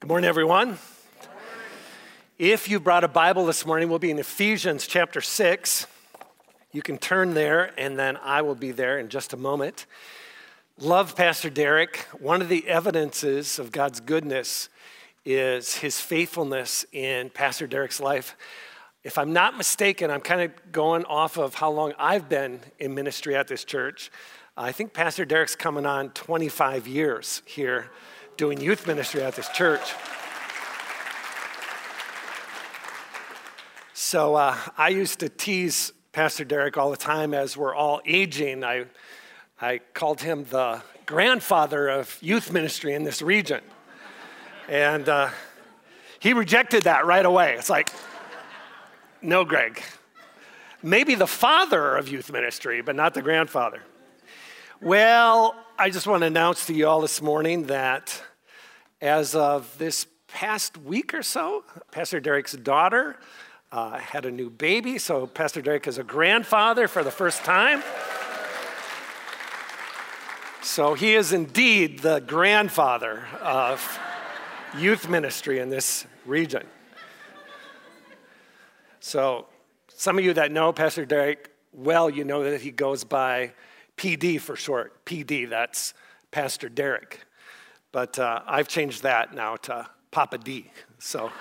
Good morning, everyone. If you brought a Bible this morning, we'll be in Ephesians chapter 6. You can turn there, and then I will be there in just a moment. Love Pastor Derek. One of the evidences of God's goodness is his faithfulness in Pastor Derek's life. If I'm not mistaken, I'm kind of going off of how long I've been in ministry at this church. I think Pastor Derek's coming on 25 years here doing youth ministry at this church. So uh, I used to tease Pastor Derek all the time as we're all aging. I, I called him the grandfather of youth ministry in this region. And uh, he rejected that right away. It's like, no, Greg. Maybe the father of youth ministry, but not the grandfather. Well, I just want to announce to you all this morning that as of this past week or so, Pastor Derek's daughter uh, had a new baby. So, Pastor Derek is a grandfather for the first time. So, he is indeed the grandfather of youth ministry in this region. So, some of you that know Pastor Derek well, you know that he goes by PD for short. PD, that's Pastor Derek. But uh, I've changed that now to Papa D. So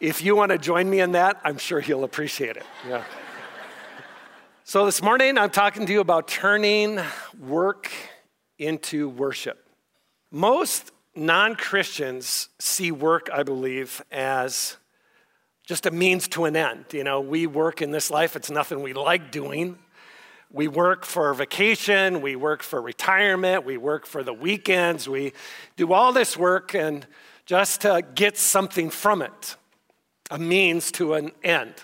if you want to join me in that, I'm sure he'll appreciate it. Yeah. so this morning, I'm talking to you about turning work into worship. Most non Christians see work, I believe, as just a means to an end. You know, we work in this life, it's nothing we like doing. We work for vacation, we work for retirement, we work for the weekends, we do all this work and just to get something from it, a means to an end.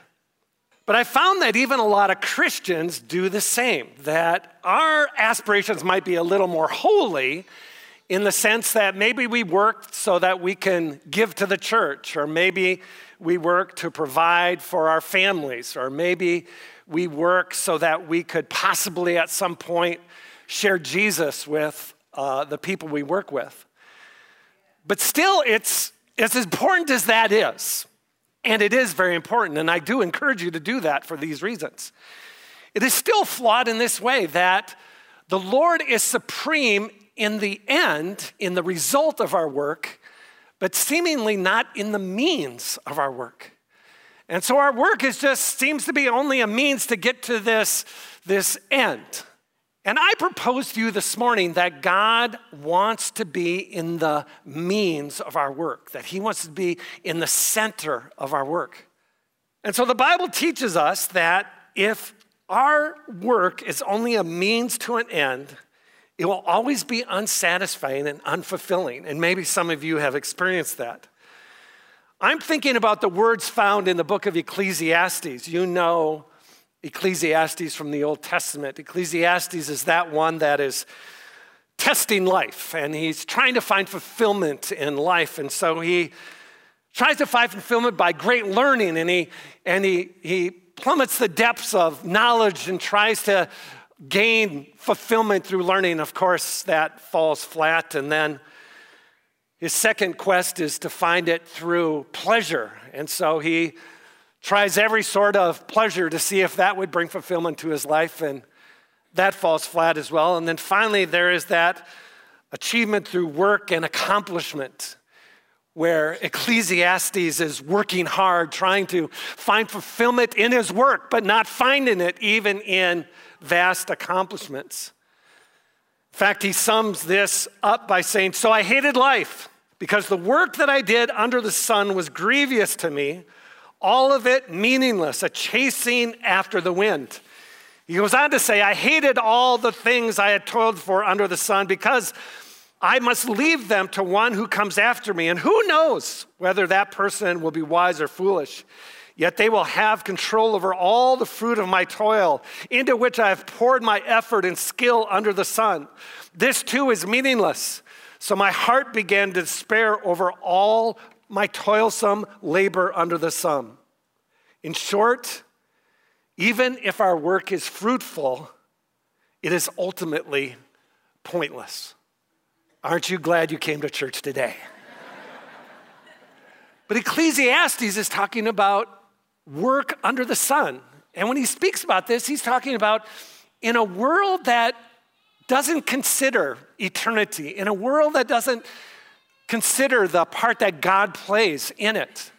But I found that even a lot of Christians do the same, that our aspirations might be a little more holy in the sense that maybe we work so that we can give to the church, or maybe we work to provide for our families, or maybe we work so that we could possibly at some point share Jesus with uh, the people we work with. But still, it's as important as that is, and it is very important, and I do encourage you to do that for these reasons. It is still flawed in this way that the Lord is supreme in the end, in the result of our work, but seemingly not in the means of our work. And so our work is just seems to be only a means to get to this, this end. And I propose to you this morning that God wants to be in the means of our work, that He wants to be in the center of our work. And so the Bible teaches us that if our work is only a means to an end, it will always be unsatisfying and unfulfilling. And maybe some of you have experienced that. I'm thinking about the words found in the book of Ecclesiastes. You know Ecclesiastes from the Old Testament. Ecclesiastes is that one that is testing life and he's trying to find fulfillment in life. And so he tries to find fulfillment by great learning and he, and he, he plummets the depths of knowledge and tries to gain fulfillment through learning. Of course, that falls flat and then his second quest is to find it through pleasure. And so he tries every sort of pleasure to see if that would bring fulfillment to his life, and that falls flat as well. And then finally, there is that achievement through work and accomplishment, where Ecclesiastes is working hard, trying to find fulfillment in his work, but not finding it even in vast accomplishments. In fact, he sums this up by saying, So I hated life because the work that I did under the sun was grievous to me, all of it meaningless, a chasing after the wind. He goes on to say, I hated all the things I had toiled for under the sun because I must leave them to one who comes after me. And who knows whether that person will be wise or foolish. Yet they will have control over all the fruit of my toil, into which I have poured my effort and skill under the sun. This too is meaningless. So my heart began to despair over all my toilsome labor under the sun. In short, even if our work is fruitful, it is ultimately pointless. Aren't you glad you came to church today? but Ecclesiastes is talking about work under the sun. And when he speaks about this, he's talking about in a world that doesn't consider eternity, in a world that doesn't consider the part that God plays in it.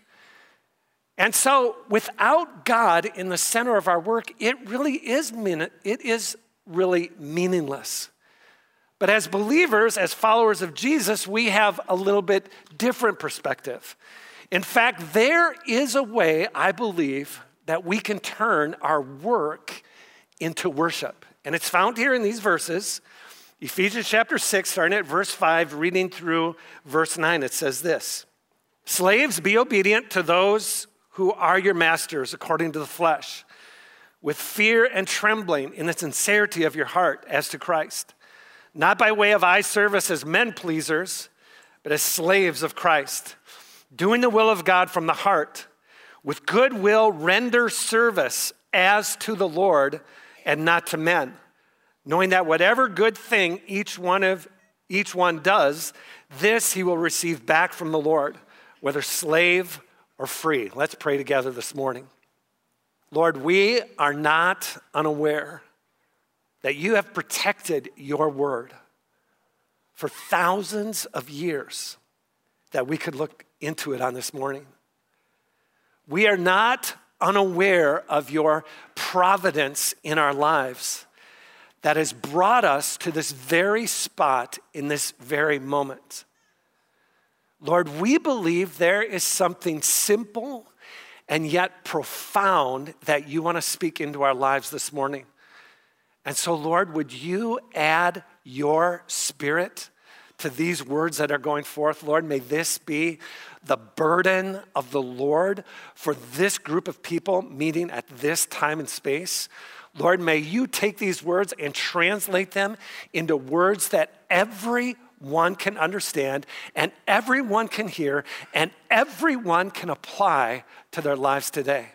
And so, without God in the center of our work, it really is mean, it is really meaningless. But as believers, as followers of Jesus, we have a little bit different perspective. In fact, there is a way, I believe, that we can turn our work into worship. And it's found here in these verses. Ephesians chapter 6, starting at verse 5, reading through verse 9, it says this Slaves, be obedient to those who are your masters according to the flesh, with fear and trembling in the sincerity of your heart as to Christ, not by way of eye service as men pleasers, but as slaves of Christ, doing the will of God from the heart, with good will render service as to the Lord and not to men, knowing that whatever good thing each one of each one does, this he will receive back from the Lord, whether slave or free. Let's pray together this morning. Lord, we are not unaware that you have protected your word for thousands of years that we could look into it on this morning. We are not unaware of your providence in our lives that has brought us to this very spot in this very moment. Lord, we believe there is something simple and yet profound that you want to speak into our lives this morning. And so, Lord, would you add your spirit to these words that are going forth? Lord, may this be the burden of the Lord for this group of people meeting at this time and space. Lord, may you take these words and translate them into words that everyone can understand, and everyone can hear, and everyone can apply to their lives today.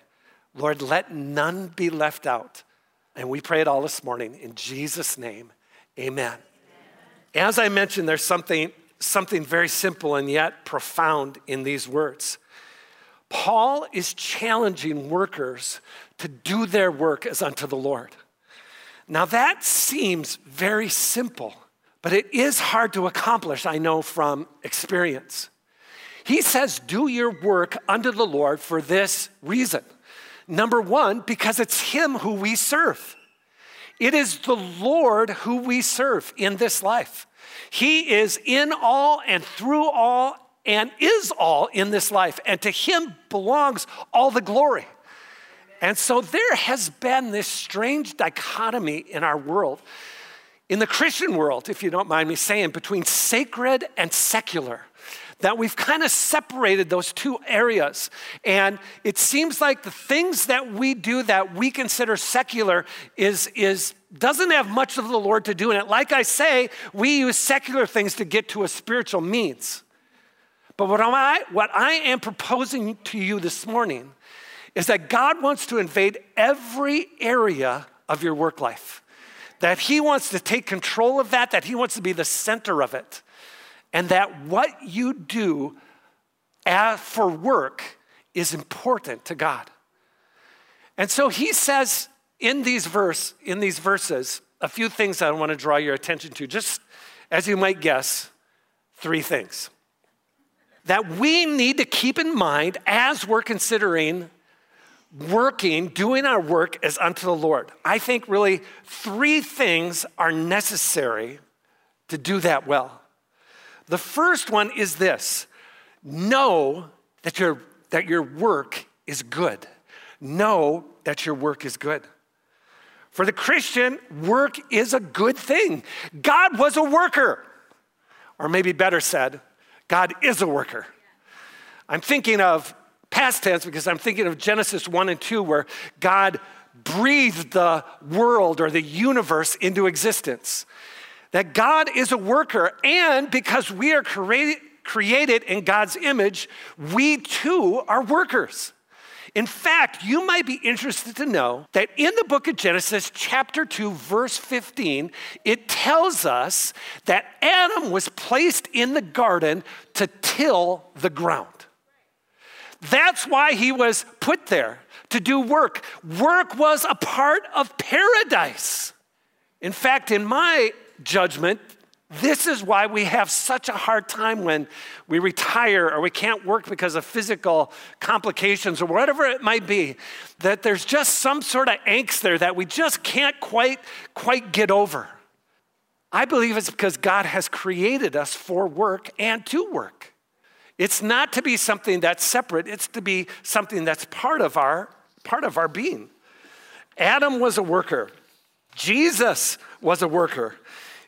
Lord, let none be left out. And we pray it all this morning in Jesus' name. Amen. As I mentioned, there's something, something very simple and yet profound in these words. Paul is challenging workers to do their work as unto the Lord. Now, that seems very simple. But it is hard to accomplish, I know from experience. He says, Do your work unto the Lord for this reason. Number one, because it's Him who we serve. It is the Lord who we serve in this life. He is in all and through all and is all in this life. And to Him belongs all the glory. And so there has been this strange dichotomy in our world in the Christian world, if you don't mind me saying, between sacred and secular. That we've kind of separated those two areas. And it seems like the things that we do that we consider secular is, is doesn't have much of the Lord to do in it. Like I say, we use secular things to get to a spiritual means. But what I, what I am proposing to you this morning is that God wants to invade every area of your work life that He wants to take control of that, that He wants to be the center of it, and that what you do for work is important to God. And so He says in these verse, in these verses, a few things I want to draw your attention to. Just as you might guess, three things that we need to keep in mind as we're considering working, doing our work as unto the Lord. I think really three things are necessary to do that well. The first one is this know that your, that your work is good. Know that your work is good. For the Christian, work is a good thing. God was a worker. Or maybe better said, God is a worker. I'm thinking of past tense because I'm thinking of Genesis 1 and 2, where God breathed the world or the universe into existence. That God is a worker, and because we are created, created in God's image, we too are workers. In fact, you might be interested to know that in the book of Genesis, chapter 2, verse 15, it tells us that Adam was placed in the garden to till the ground. That's why he was put there to do work. Work was a part of paradise. In fact, in my judgment, this is why we have such a hard time when we retire or we can't work because of physical complications or whatever it might be. That there's just some sort of angst there that we just can't quite quite get over. I believe it's because God has created us for work and to work. It's not to be something that's separate, it's to be something that's part of our part of our being. Adam was a worker. Jesus was a worker.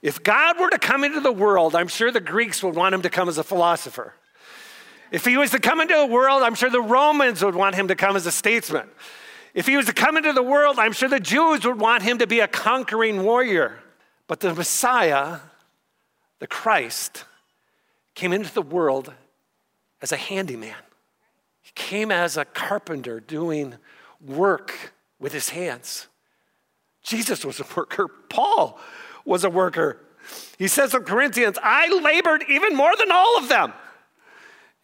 If God were to come into the world, I'm sure the Greeks would want him to come as a philosopher. If he was to come into the world, I'm sure the Romans would want him to come as a statesman. If he was to come into the world, I'm sure the Jews would want him to be a conquering warrior. But the Messiah, the Christ, came into the world as a handyman. He came as a carpenter doing work with his hands. Jesus was a worker. Paul was a worker. He says of Corinthians, I labored even more than all of them.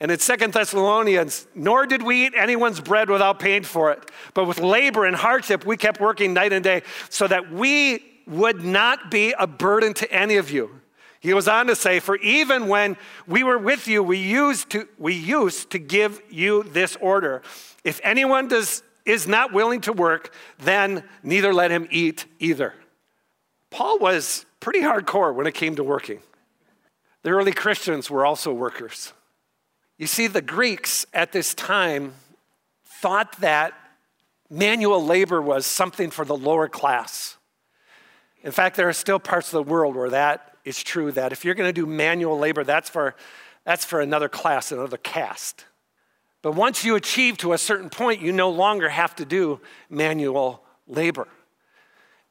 And in Second Thessalonians, nor did we eat anyone's bread without paying for it. But with labor and hardship, we kept working night and day so that we would not be a burden to any of you. He goes on to say, For even when we were with you, we used to, we used to give you this order. If anyone does, is not willing to work, then neither let him eat either. Paul was pretty hardcore when it came to working. The early Christians were also workers. You see, the Greeks at this time thought that manual labor was something for the lower class. In fact, there are still parts of the world where that is true, that if you're going to do manual labor, that's for, that's for another class, another caste. But once you achieve to a certain point, you no longer have to do manual labor.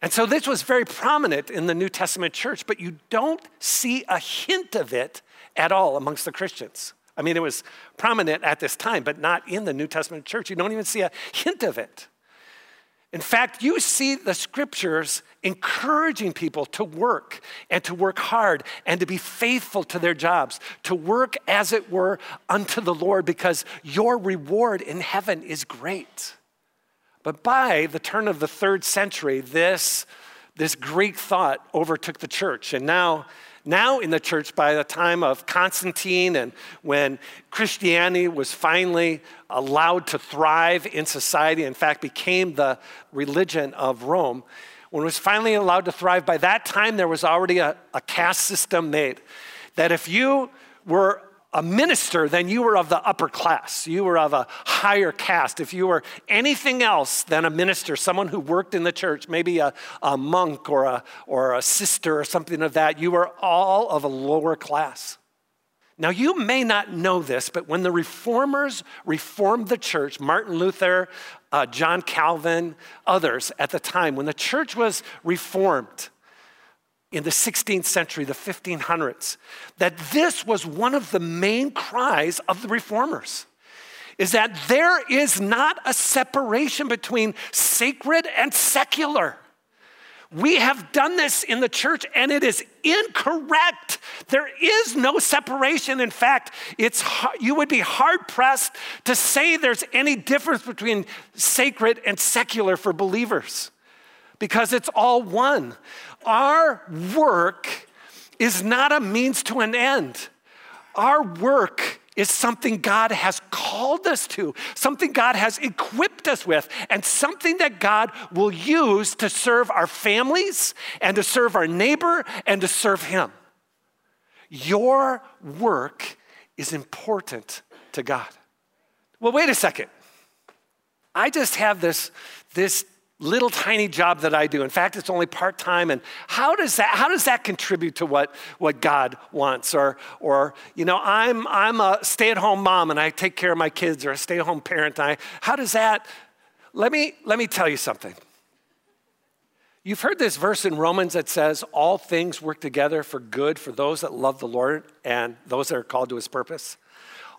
And so this was very prominent in the New Testament church, but you don't see a hint of it at all amongst the Christians. I mean, it was prominent at this time, but not in the New Testament church. You don't even see a hint of it. In fact, you see the scriptures encouraging people to work and to work hard and to be faithful to their jobs, to work as it were unto the Lord, because your reward in heaven is great. But by the turn of the third century, this, this Greek thought overtook the church. And now, now in the church, by the time of Constantine and when Christianity was finally allowed to thrive in society, in fact, became the religion of Rome, when it was finally allowed to thrive, by that time there was already a, a caste system made. That if you were a minister, then you were of the upper class. You were of a higher caste. If you were anything else than a minister, someone who worked in the church, maybe a, a monk or a, or a sister or something of that, you were all of a lower class. Now, you may not know this, but when the reformers reformed the church, Martin Luther, uh, John Calvin, others at the time, when the church was reformed, in the 16th century, the 1500s, that this was one of the main cries of the reformers is that there is not a separation between sacred and secular. We have done this in the church and it is incorrect. There is no separation. In fact, it's, you would be hard pressed to say there's any difference between sacred and secular for believers because it's all one. Our work is not a means to an end. Our work is something God has called us to, something God has equipped us with, and something that God will use to serve our families and to serve our neighbor and to serve Him. Your work is important to God. Well, wait a second. I just have this, this little tiny job that I do. In fact, it's only part time. And how does that how does that contribute to what, what God wants? Or or you know, I'm I'm a stay at home mom and I take care of my kids, or a stay at home parent. And I how does that? Let me let me tell you something. You've heard this verse in Romans that says, All things work together for good for those that love the Lord and those that are called to his purpose.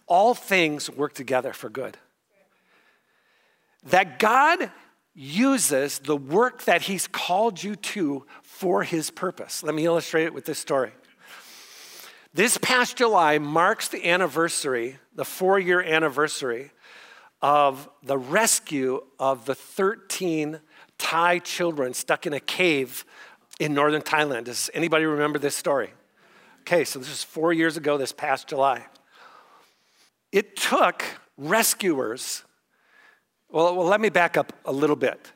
All things work together for good. that God uses the work that He's called you to for His purpose. Let me illustrate it with this story. This past July marks the anniversary, the four year anniversary of the rescue of the 13 Thai children stuck in a cave in northern Thailand. Does anybody remember this story? Okay, so this is four years ago, this past July. It took rescuers, well, well let me back up a little bit.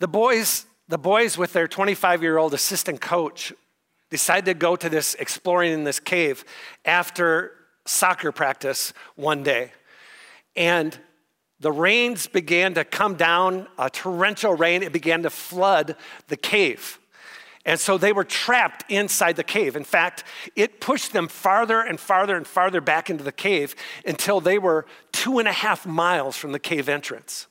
The boys, the boys with their 25 year old assistant coach decided to go to this exploring in this cave after soccer practice one day. And the rains began to come down, a torrential rain, it began to flood the cave. And so they were trapped inside the cave. In fact, it pushed them farther and farther and farther back into the cave until they were two and a half miles from the cave entrance.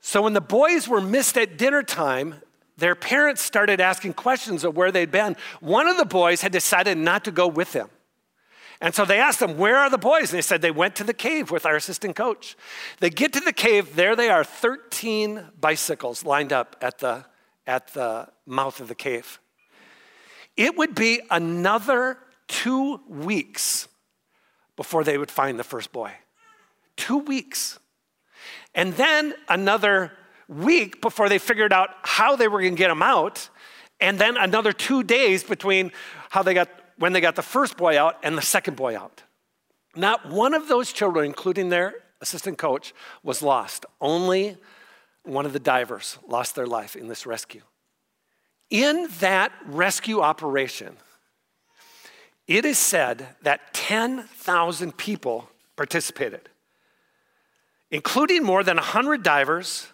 So when the boys were missed at dinner time, their parents started asking questions of where they'd been. One of the boys had decided not to go with them. And so they asked them, Where are the boys? And they said they went to the cave with our assistant coach. They get to the cave, there they are, 13 bicycles lined up at the, at the mouth of the cave. It would be another two weeks before they would find the first boy. Two weeks. And then another week before they figured out how they were going to get him out. And then another two days between how they got when they got the first boy out and the second boy out. Not one of those children, including their assistant coach, was lost. Only one of the divers lost their life in this rescue. In that rescue operation, it is said that 10,000 people participated, including more than 100 divers,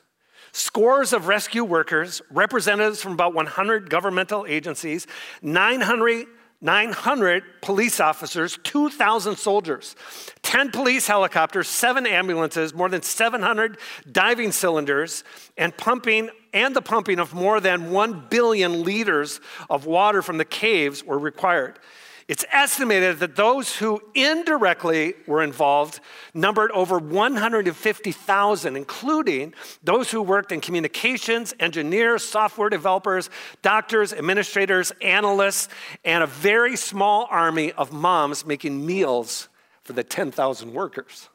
scores of rescue workers, representatives from about 100 governmental agencies, 900 900 police officers, 2,000 soldiers, 10 police helicopters, seven ambulances, more than 700 diving cylinders, and pumping and the pumping of more than 1 billion liters of water from the caves were required. It's estimated that those who indirectly were involved numbered over 150,000, including those who worked in communications, engineers, software developers, doctors, administrators, analysts, and a very small army of moms making meals for the 10,000 workers.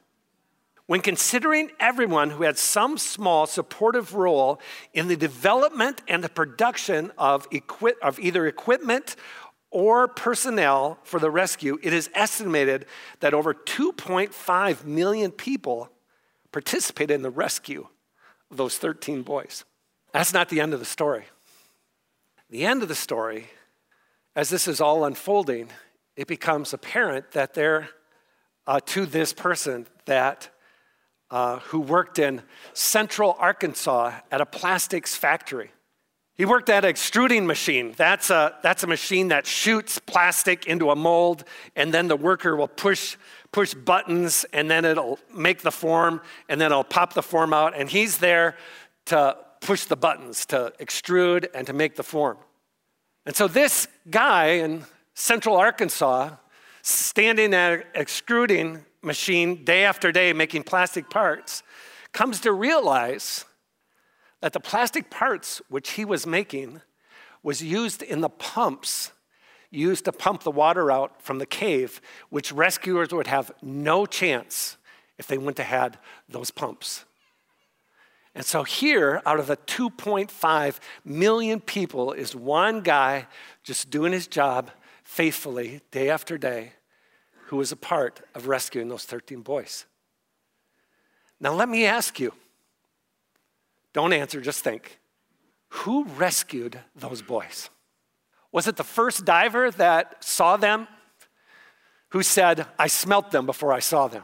When considering everyone who had some small supportive role in the development and the production of, equi- of either equipment or personnel for the rescue, it is estimated that over 2.5 million people participated in the rescue of those 13 boys. That's not the end of the story. The end of the story, as this is all unfolding, it becomes apparent that there, uh, to this person that uh, who worked in central Arkansas at a plastics factory, he worked at an extruding machine. That's a, that's a machine that shoots plastic into a mold, and then the worker will push, push buttons, and then it'll make the form, and then it'll pop the form out. And he's there to push the buttons, to extrude, and to make the form. And so this guy in central Arkansas, standing at extruding machine day after day making plastic parts, comes to realize that the plastic parts which he was making was used in the pumps used to pump the water out from the cave, which rescuers would have no chance if they went to had those pumps. And so here, out of the 2.5 million people, is one guy just doing his job faithfully day after day who was a part of rescuing those 13 boys. Now, let me ask you don't answer, just think. Who rescued those boys? Was it the first diver that saw them who said, I smelt them before I saw them?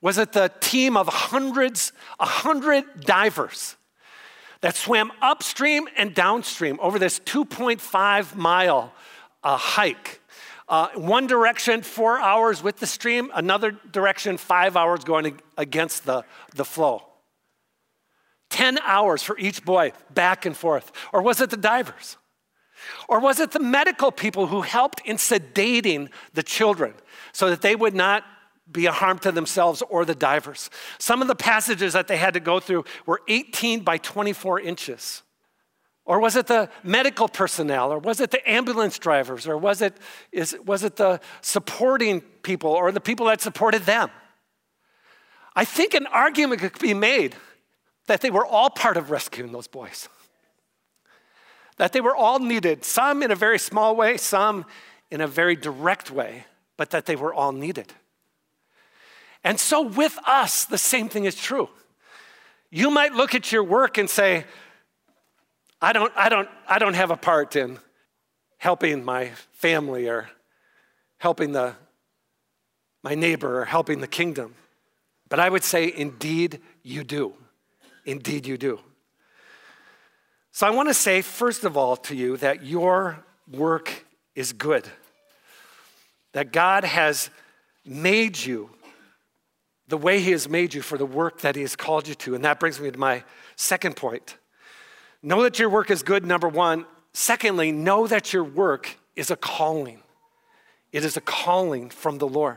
Was it the team of hundreds, a hundred divers that swam upstream and downstream over this 2.5 mile uh, hike? Uh, one direction, four hours with the stream, another direction, five hours going against the, the flow. 10 hours for each boy, back and forth? Or was it the divers? Or was it the medical people who helped in sedating the children so that they would not be a harm to themselves or the divers. Some of the passages that they had to go through were 18 by 24 inches. Or was it the medical personnel? Or was it the ambulance drivers? Or was it, is, was it the supporting people or the people that supported them? I think an argument could be made that they were all part of rescuing those boys. That they were all needed, some in a very small way, some in a very direct way, but that they were all needed. And so with us, the same thing is true. You might look at your work and say, I don't, I don't, I don't have a part in helping my family or helping the, my neighbor or helping the kingdom. But I would say, indeed, you do. Indeed, you do. So I want to say, first of all, to you that your work is good, that God has made you the way He has made you for the work that He has called you to. And that brings me to my second point. Know that your work is good, number one. Secondly, know that your work is a calling. It is a calling from the Lord.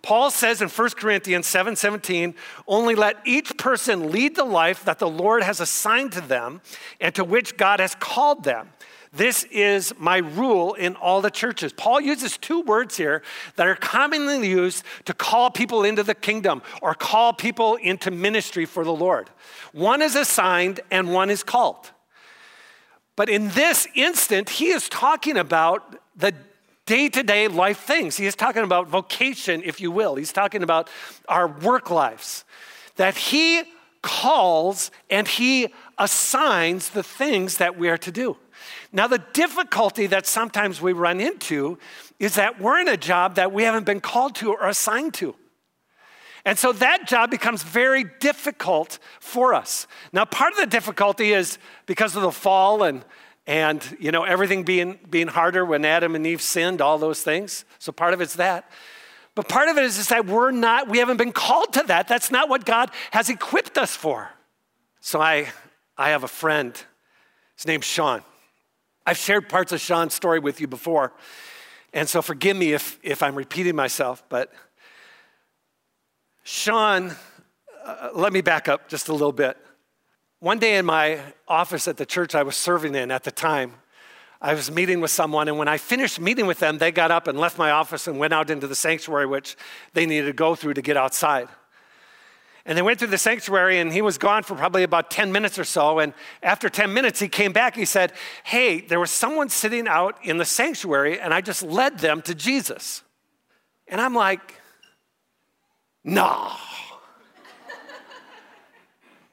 Paul says in 1 Corinthians 7 17, only let each person lead the life that the Lord has assigned to them and to which God has called them. This is my rule in all the churches. Paul uses two words here that are commonly used to call people into the kingdom or call people into ministry for the Lord. One is assigned and one is called. But in this instant, he is talking about the day to day life things. He is talking about vocation, if you will. He's talking about our work lives. That he calls and he assigns the things that we are to do. Now, the difficulty that sometimes we run into is that we're in a job that we haven't been called to or assigned to. And so that job becomes very difficult for us. Now, part of the difficulty is because of the fall and and you know everything being being harder when Adam and Eve sinned, all those things. So part of it's that. But part of it is, is that we're not, we haven't been called to that. That's not what God has equipped us for. So I I have a friend. His name's Sean. I've shared parts of Sean's story with you before. And so forgive me if, if I'm repeating myself, but Sean, uh, let me back up just a little bit. One day in my office at the church I was serving in at the time, I was meeting with someone, and when I finished meeting with them, they got up and left my office and went out into the sanctuary, which they needed to go through to get outside. And they went through the sanctuary, and he was gone for probably about 10 minutes or so. And after 10 minutes, he came back. He said, Hey, there was someone sitting out in the sanctuary, and I just led them to Jesus. And I'm like, No.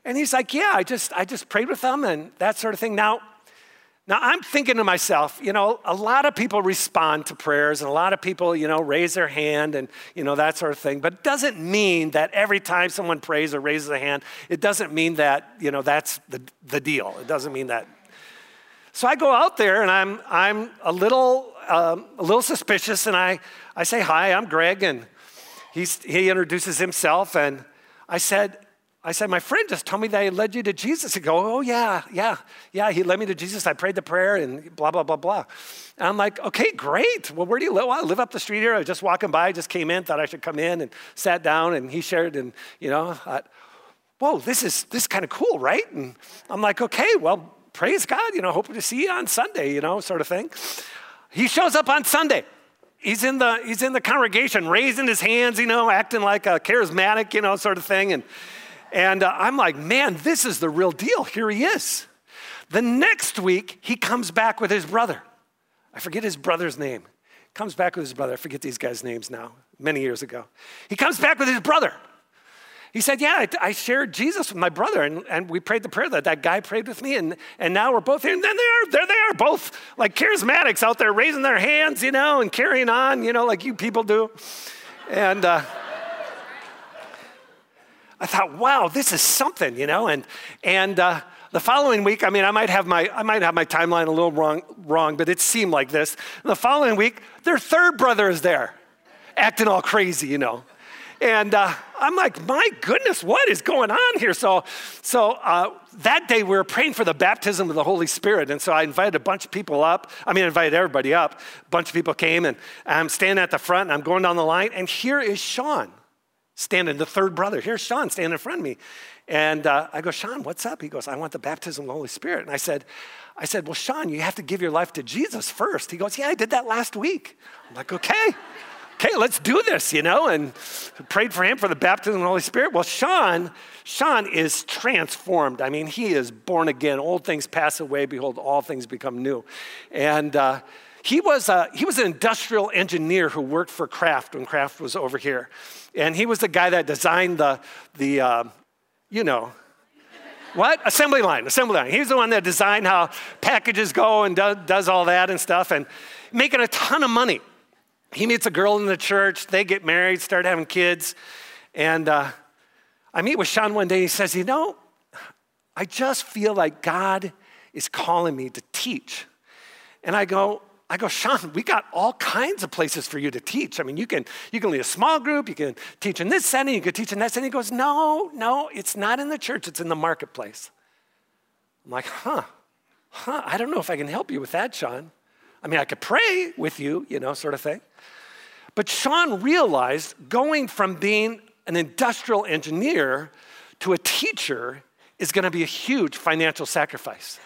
and he's like, Yeah, I just, I just prayed with them and that sort of thing. Now, now, I'm thinking to myself, you know, a lot of people respond to prayers and a lot of people, you know, raise their hand and, you know, that sort of thing. But it doesn't mean that every time someone prays or raises a hand, it doesn't mean that, you know, that's the, the deal. It doesn't mean that. So I go out there and I'm, I'm a, little, um, a little suspicious and I, I say, Hi, I'm Greg. And he's, he introduces himself. And I said, I said, My friend just told me that he led you to Jesus. He go, Oh, yeah, yeah, yeah. He led me to Jesus. I prayed the prayer and blah, blah, blah, blah. And I'm like, Okay, great. Well, where do you live? Well, I live up the street here. I was just walking by, just came in, thought I should come in and sat down. And he shared, and, you know, thought, Whoa, this is, this is kind of cool, right? And I'm like, Okay, well, praise God, you know, hoping to see you on Sunday, you know, sort of thing. He shows up on Sunday he's in the he's in the congregation raising his hands you know acting like a charismatic you know sort of thing and and uh, I'm like, man, this is the real deal. Here he is. The next week, he comes back with his brother. I forget his brother's name. Comes back with his brother. I forget these guys' names now, many years ago. He comes back with his brother. He said, Yeah, I, I shared Jesus with my brother, and, and we prayed the prayer that that guy prayed with me, and, and now we're both here. And then they are, there they are, both like charismatics out there raising their hands, you know, and carrying on, you know, like you people do. And, uh, I thought, wow, this is something, you know? And, and uh, the following week, I mean, I might have my, I might have my timeline a little wrong, wrong, but it seemed like this. And the following week, their third brother is there, acting all crazy, you know? And uh, I'm like, my goodness, what is going on here? So, so uh, that day we were praying for the baptism of the Holy Spirit. And so I invited a bunch of people up. I mean, I invited everybody up. A bunch of people came, and I'm standing at the front, and I'm going down the line. And here is Sean standing, the third brother. Here's Sean standing in front of me. And uh, I go, Sean, what's up? He goes, I want the baptism of the Holy Spirit. And I said, I said, well, Sean, you have to give your life to Jesus first. He goes, yeah, I did that last week. I'm like, okay okay, let's do this, you know, and prayed for him for the baptism of the Holy Spirit. Well, Sean, Sean is transformed. I mean, he is born again. Old things pass away. Behold, all things become new. And uh, he was, a, he was an industrial engineer who worked for Kraft when Kraft was over here. And he was the guy that designed the, the uh, you know, what? Assembly line, assembly line. He's the one that designed how packages go and do, does all that and stuff and making a ton of money he meets a girl in the church. They get married, start having kids. And uh, I meet with Sean one day. He says, You know, I just feel like God is calling me to teach. And I go, I go, Sean, we got all kinds of places for you to teach. I mean, you can you can lead a small group, you can teach in this setting, you can teach in that setting. He goes, No, no, it's not in the church, it's in the marketplace. I'm like, huh, huh, I don't know if I can help you with that, Sean. I mean, I could pray with you, you know, sort of thing. But Sean realized going from being an industrial engineer to a teacher is to be a huge financial sacrifice.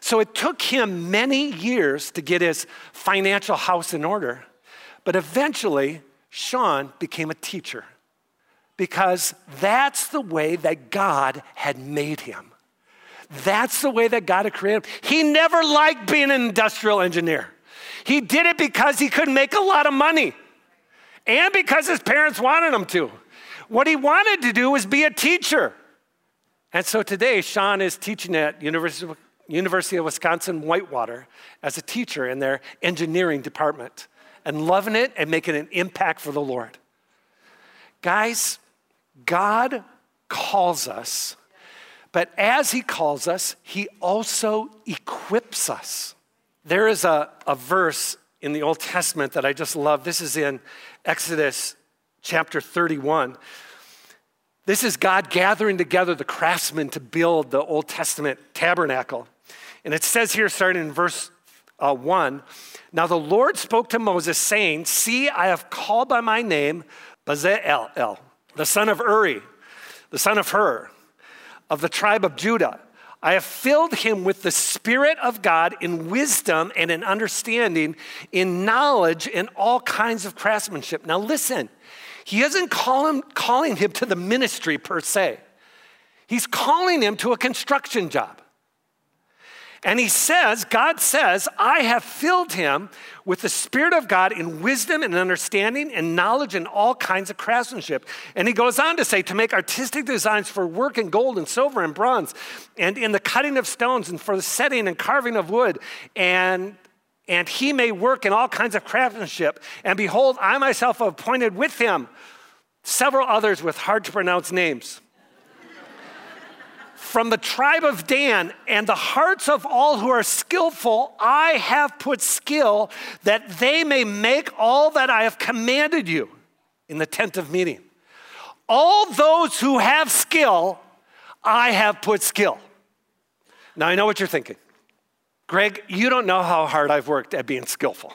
So it took him many years to get his financial house in order. But eventually, Sean became a teacher because that's the way that God had made him. That's the way that God had created him. He never liked being an industrial engineer. He did it because he could make a lot of money and because his parents wanted him to. What he wanted to do was be a teacher. And so today, Sean is teaching at University of, University of Wisconsin Whitewater as a teacher in their engineering department and loving it and making an impact for the Lord. Guys, God calls us but as he calls us, he also equips us. There is a, a verse in the Old Testament that I just love. This is in Exodus chapter 31. This is God gathering together the craftsmen to build the Old Testament tabernacle. And it says here, starting in verse uh, 1 Now the Lord spoke to Moses, saying, See, I have called by my name Bezalel, the son of Uri, the son of Hur of the tribe of Judah. I have filled him with the Spirit of God in wisdom and in understanding, in knowledge, and all kinds of craftsmanship. Now, listen, he isn't call him, calling him to the ministry per se, he's calling him to a construction job. And he says, God says, I have filled him with the Spirit of God in wisdom and understanding and knowledge and all kinds of craftsmanship. And he goes on to say, to make artistic designs for work in gold and silver and bronze, and in the cutting of stones, and for the setting and carving of wood. And and he may work in all kinds of craftsmanship. And behold, I myself have appointed with him several others with hard to pronounce names from the tribe of Dan, and the hearts of all who are skillful, I have put skill that they may make all that I have commanded you in the tent of meeting. All those who have skill, I have put skill. Now I know what you're thinking. Greg, you don't know how hard I've worked at being skillful.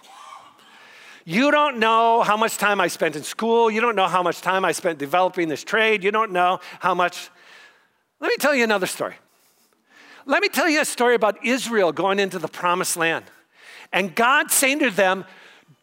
You don't know how much time I spent in school. You don't know how much time I spent developing this trade. You don't know how much let me tell you another story. Let me tell you a story about Israel going into the promised land. And God saying to them,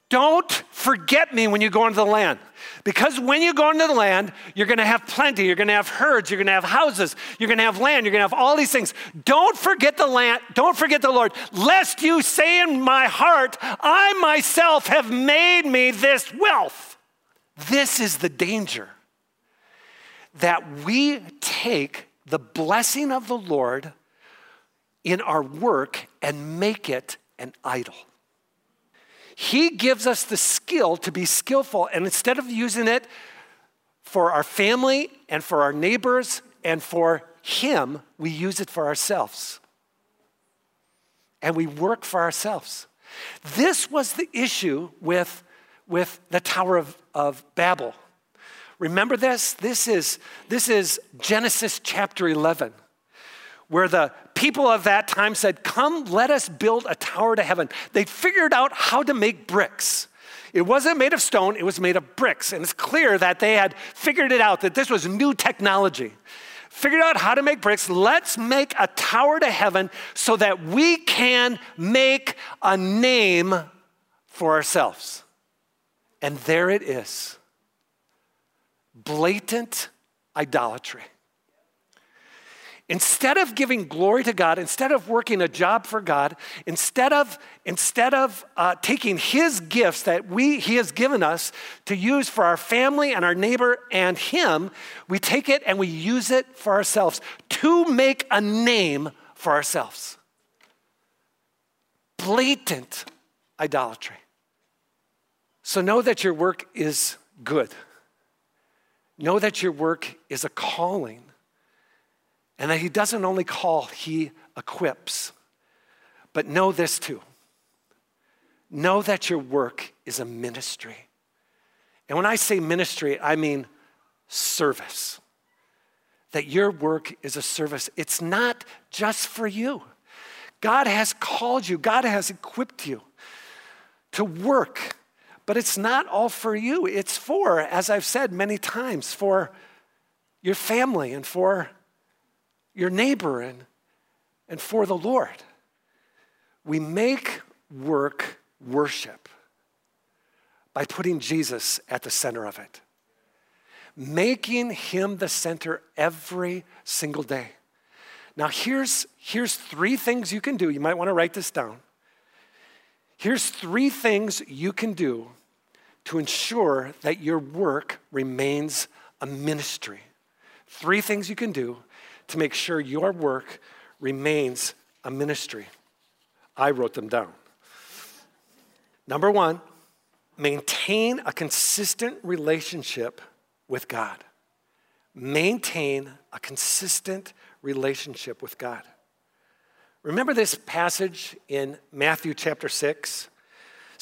Don't forget me when you go into the land. Because when you go into the land, you're going to have plenty. You're going to have herds. You're going to have houses. You're going to have land. You're going to have all these things. Don't forget the land. Don't forget the Lord, lest you say in my heart, I myself have made me this wealth. This is the danger that we take the blessing of the Lord in our work and make it an idol. He gives us the skill to be skillful, and instead of using it for our family and for our neighbors and for Him, we use it for ourselves. And we work for ourselves. This was the issue with, with the Tower of, of Babel. Remember this? This is, this is Genesis chapter 11, where the people of that time said, Come, let us build a tower to heaven. They figured out how to make bricks. It wasn't made of stone, it was made of bricks. And it's clear that they had figured it out, that this was new technology. Figured out how to make bricks. Let's make a tower to heaven so that we can make a name for ourselves. And there it is blatant idolatry. Instead of giving glory to God, instead of working a job for God, instead of, instead of uh, taking His gifts that we, He has given us to use for our family and our neighbor and Him, we take it and we use it for ourselves to make a name for ourselves. Blatant idolatry. So know that your work is good. Know that your work is a calling and that He doesn't only call, He equips. But know this too know that your work is a ministry. And when I say ministry, I mean service. That your work is a service. It's not just for you. God has called you, God has equipped you to work, but it's not all for you. It's for, as I've said many times, for your family and for your neighbor and, and for the Lord. We make work worship by putting Jesus at the center of it, making him the center every single day. Now, here's, here's three things you can do. You might want to write this down. Here's three things you can do to ensure that your work remains a ministry. Three things you can do to make sure your work remains a ministry. I wrote them down. Number one, maintain a consistent relationship with God. Maintain a consistent relationship with God. Remember this passage in Matthew chapter 6?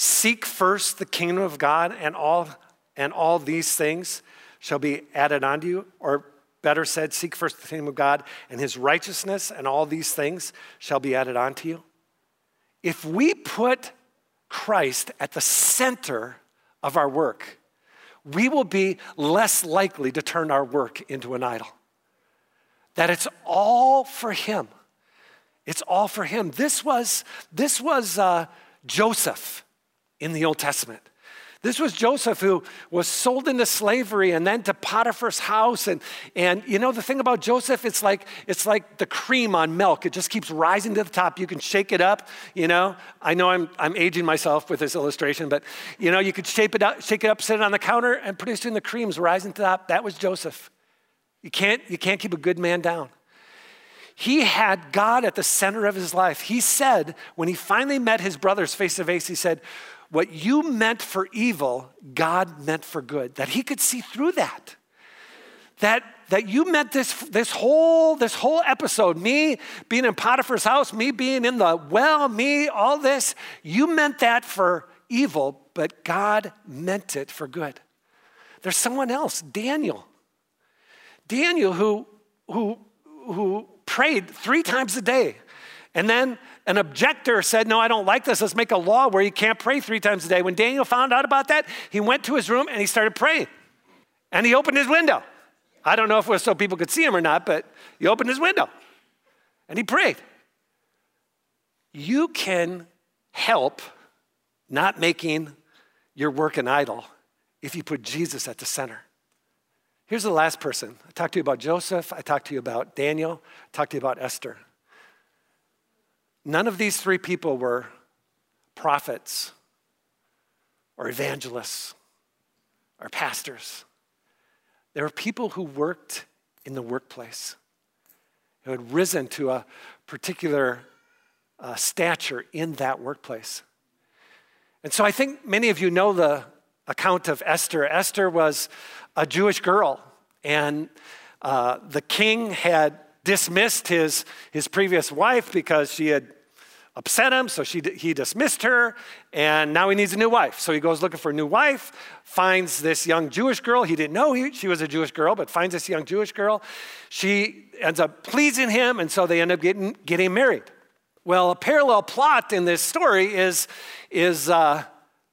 Seek first the kingdom of God, and all, and all these things shall be added unto you. Or better said, seek first the kingdom of God and his righteousness, and all these things shall be added unto you. If we put Christ at the center of our work, we will be less likely to turn our work into an idol. That it's all for Him. It's all for Him. This was, this was uh, Joseph in the Old Testament. This was Joseph who was sold into slavery and then to Potiphar's house. And, and you know, the thing about Joseph, it's like, it's like the cream on milk. It just keeps rising to the top. You can shake it up, you know. I know I'm, I'm aging myself with this illustration, but, you know, you could shape it up, shake it up, sit it on the counter, and pretty soon the creams rising to the top. That was Joseph. You can't, you can't keep a good man down. He had God at the center of his life. He said, when he finally met his brothers face to face, he said, what you meant for evil, God meant for good. That he could see through that. That, that you meant this, this, whole, this whole episode, me being in Potiphar's house, me being in the well, me, all this, you meant that for evil, but God meant it for good. There's someone else, Daniel. Daniel, who, who, who prayed three times a day. And then an objector said, No, I don't like this. Let's make a law where you can't pray three times a day. When Daniel found out about that, he went to his room and he started praying. And he opened his window. I don't know if it was so people could see him or not, but he opened his window and he prayed. You can help not making your work an idol if you put Jesus at the center. Here's the last person. I talked to you about Joseph, I talked to you about Daniel, I talked to you about Esther. None of these three people were prophets or evangelists or pastors. They were people who worked in the workplace, who had risen to a particular uh, stature in that workplace. And so I think many of you know the account of Esther. Esther was a Jewish girl, and uh, the king had dismissed his, his previous wife because she had upset him, so she, he dismissed her, and now he needs a new wife. So he goes looking for a new wife, finds this young Jewish girl. He didn't know he, she was a Jewish girl, but finds this young Jewish girl. She ends up pleasing him, and so they end up getting, getting married. Well, a parallel plot in this story is, is uh,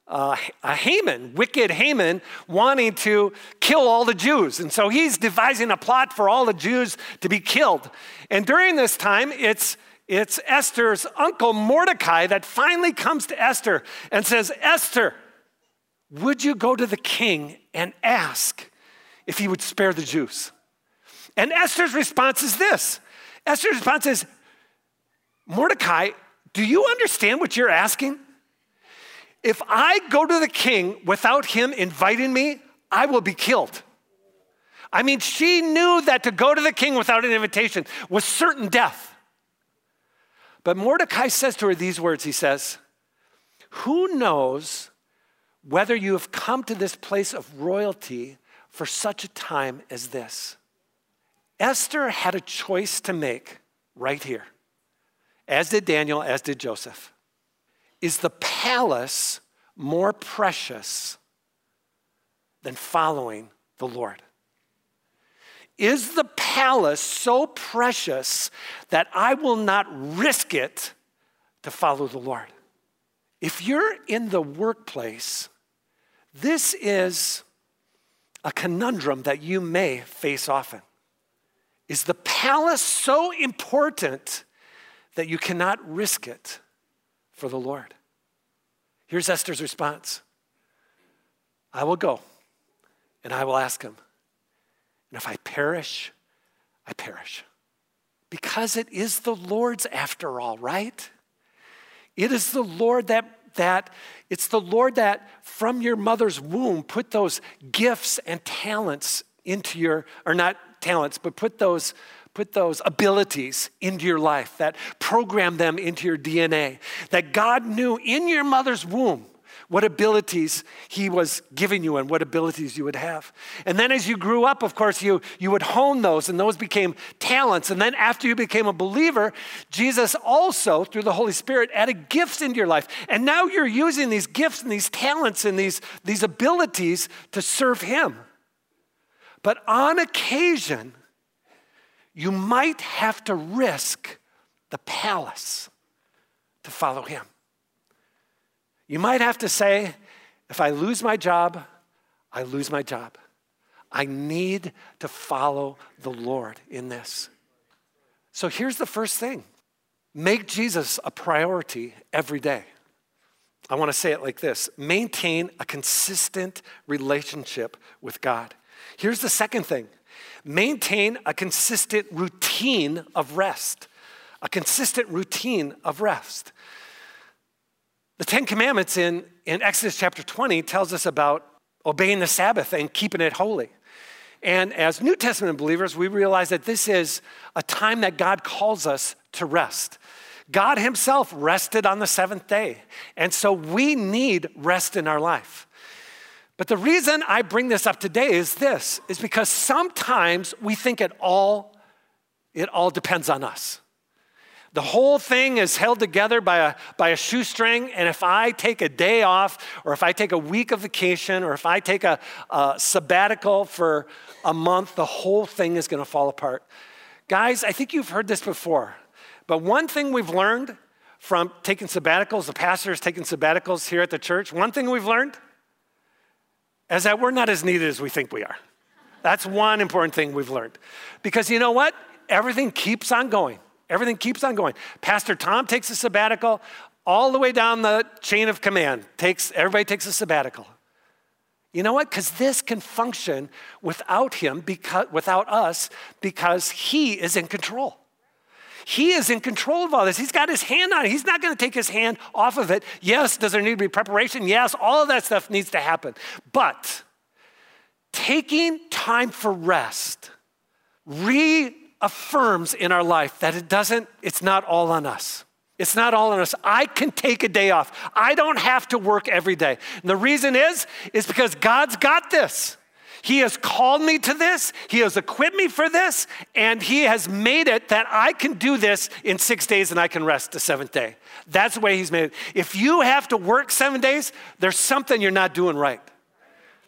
uh, Haman, wicked Haman, wanting to kill all the Jews. And so he's devising a plot for all the Jews to be killed. And during this time, it's it's Esther's uncle Mordecai that finally comes to Esther and says, Esther, would you go to the king and ask if he would spare the Jews? And Esther's response is this Esther's response is, Mordecai, do you understand what you're asking? If I go to the king without him inviting me, I will be killed. I mean, she knew that to go to the king without an invitation was certain death. But Mordecai says to her these words He says, Who knows whether you have come to this place of royalty for such a time as this? Esther had a choice to make right here, as did Daniel, as did Joseph. Is the palace more precious than following the Lord? Is the palace so precious that I will not risk it to follow the Lord? If you're in the workplace, this is a conundrum that you may face often. Is the palace so important that you cannot risk it for the Lord? Here's Esther's response I will go and I will ask him. And if I perish, I perish. Because it is the Lord's after all, right? It is the Lord that that it's the Lord that from your mother's womb put those gifts and talents into your or not talents, but put those put those abilities into your life, that program them into your DNA, that God knew in your mother's womb what abilities he was giving you and what abilities you would have. And then as you grew up, of course, you, you would hone those and those became talents. And then after you became a believer, Jesus also, through the Holy Spirit, added gifts into your life. And now you're using these gifts and these talents and these, these abilities to serve him. But on occasion, you might have to risk the palace to follow him. You might have to say, if I lose my job, I lose my job. I need to follow the Lord in this. So here's the first thing make Jesus a priority every day. I want to say it like this maintain a consistent relationship with God. Here's the second thing maintain a consistent routine of rest. A consistent routine of rest. The Ten Commandments in, in Exodus chapter 20 tells us about obeying the Sabbath and keeping it holy. And as New Testament believers, we realize that this is a time that God calls us to rest. God Himself rested on the seventh day. And so we need rest in our life. But the reason I bring this up today is this is because sometimes we think it all it all depends on us. The whole thing is held together by a, by a shoestring. And if I take a day off, or if I take a week of vacation, or if I take a, a sabbatical for a month, the whole thing is going to fall apart. Guys, I think you've heard this before. But one thing we've learned from taking sabbaticals, the pastors taking sabbaticals here at the church, one thing we've learned is that we're not as needed as we think we are. That's one important thing we've learned. Because you know what? Everything keeps on going. Everything keeps on going. Pastor Tom takes a sabbatical all the way down the chain of command. Takes everybody takes a sabbatical. You know what? Because this can function without him, because, without us, because he is in control. He is in control of all this. He's got his hand on it. He's not going to take his hand off of it. Yes, does there need to be preparation? Yes, all of that stuff needs to happen. But taking time for rest, reaffirms in our life that it doesn't, it's not all on us. It's not all on us. I can take a day off. I don't have to work every day. And the reason is, is because God's got this. He has called me to this, He has equipped me for this, and He has made it that I can do this in six days and I can rest the seventh day. That's the way He's made it. If you have to work seven days, there's something you're not doing right.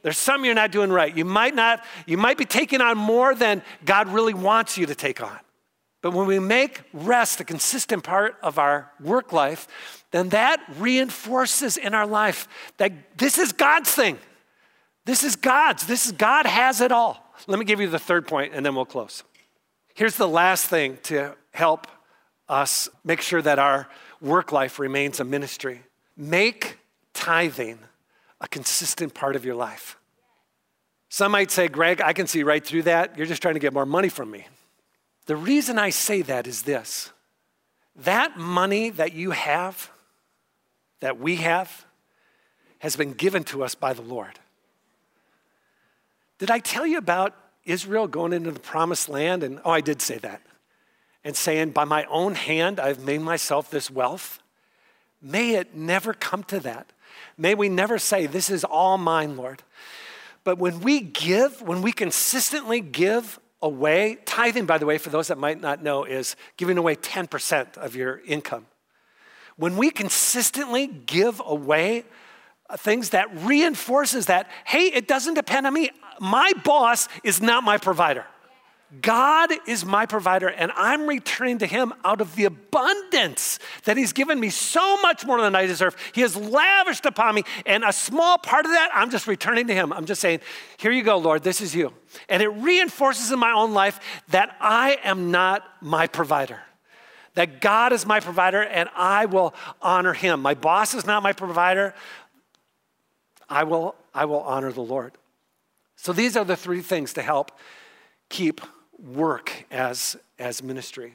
There's something you're not doing right. You might not, you might be taking on more than God really wants you to take on. But when we make rest a consistent part of our work life, then that reinforces in our life that this is God's thing. This is God's. This is God has it all. Let me give you the third point and then we'll close. Here's the last thing to help us make sure that our work life remains a ministry. Make tithing a consistent part of your life. Some might say, Greg, I can see right through that. You're just trying to get more money from me. The reason I say that is this that money that you have, that we have, has been given to us by the Lord. Did I tell you about Israel going into the promised land? And oh, I did say that. And saying, By my own hand, I've made myself this wealth. May it never come to that. May we never say, This is all mine, Lord. But when we give, when we consistently give away, tithing, by the way, for those that might not know, is giving away 10% of your income. When we consistently give away Uh, things that reinforces that, hey, it doesn't depend on me. My boss is not my provider. God is my provider, and I'm returning to Him out of the abundance that He's given me so much more than I deserve. He has lavished upon me, and a small part of that, I'm just returning to Him. I'm just saying, Here you go, Lord, this is you. And it reinforces in my own life that I am not my provider that God is my provider and I will honor him. My boss is not my provider. I will, I will honor the Lord. So these are the three things to help keep work as, as ministry.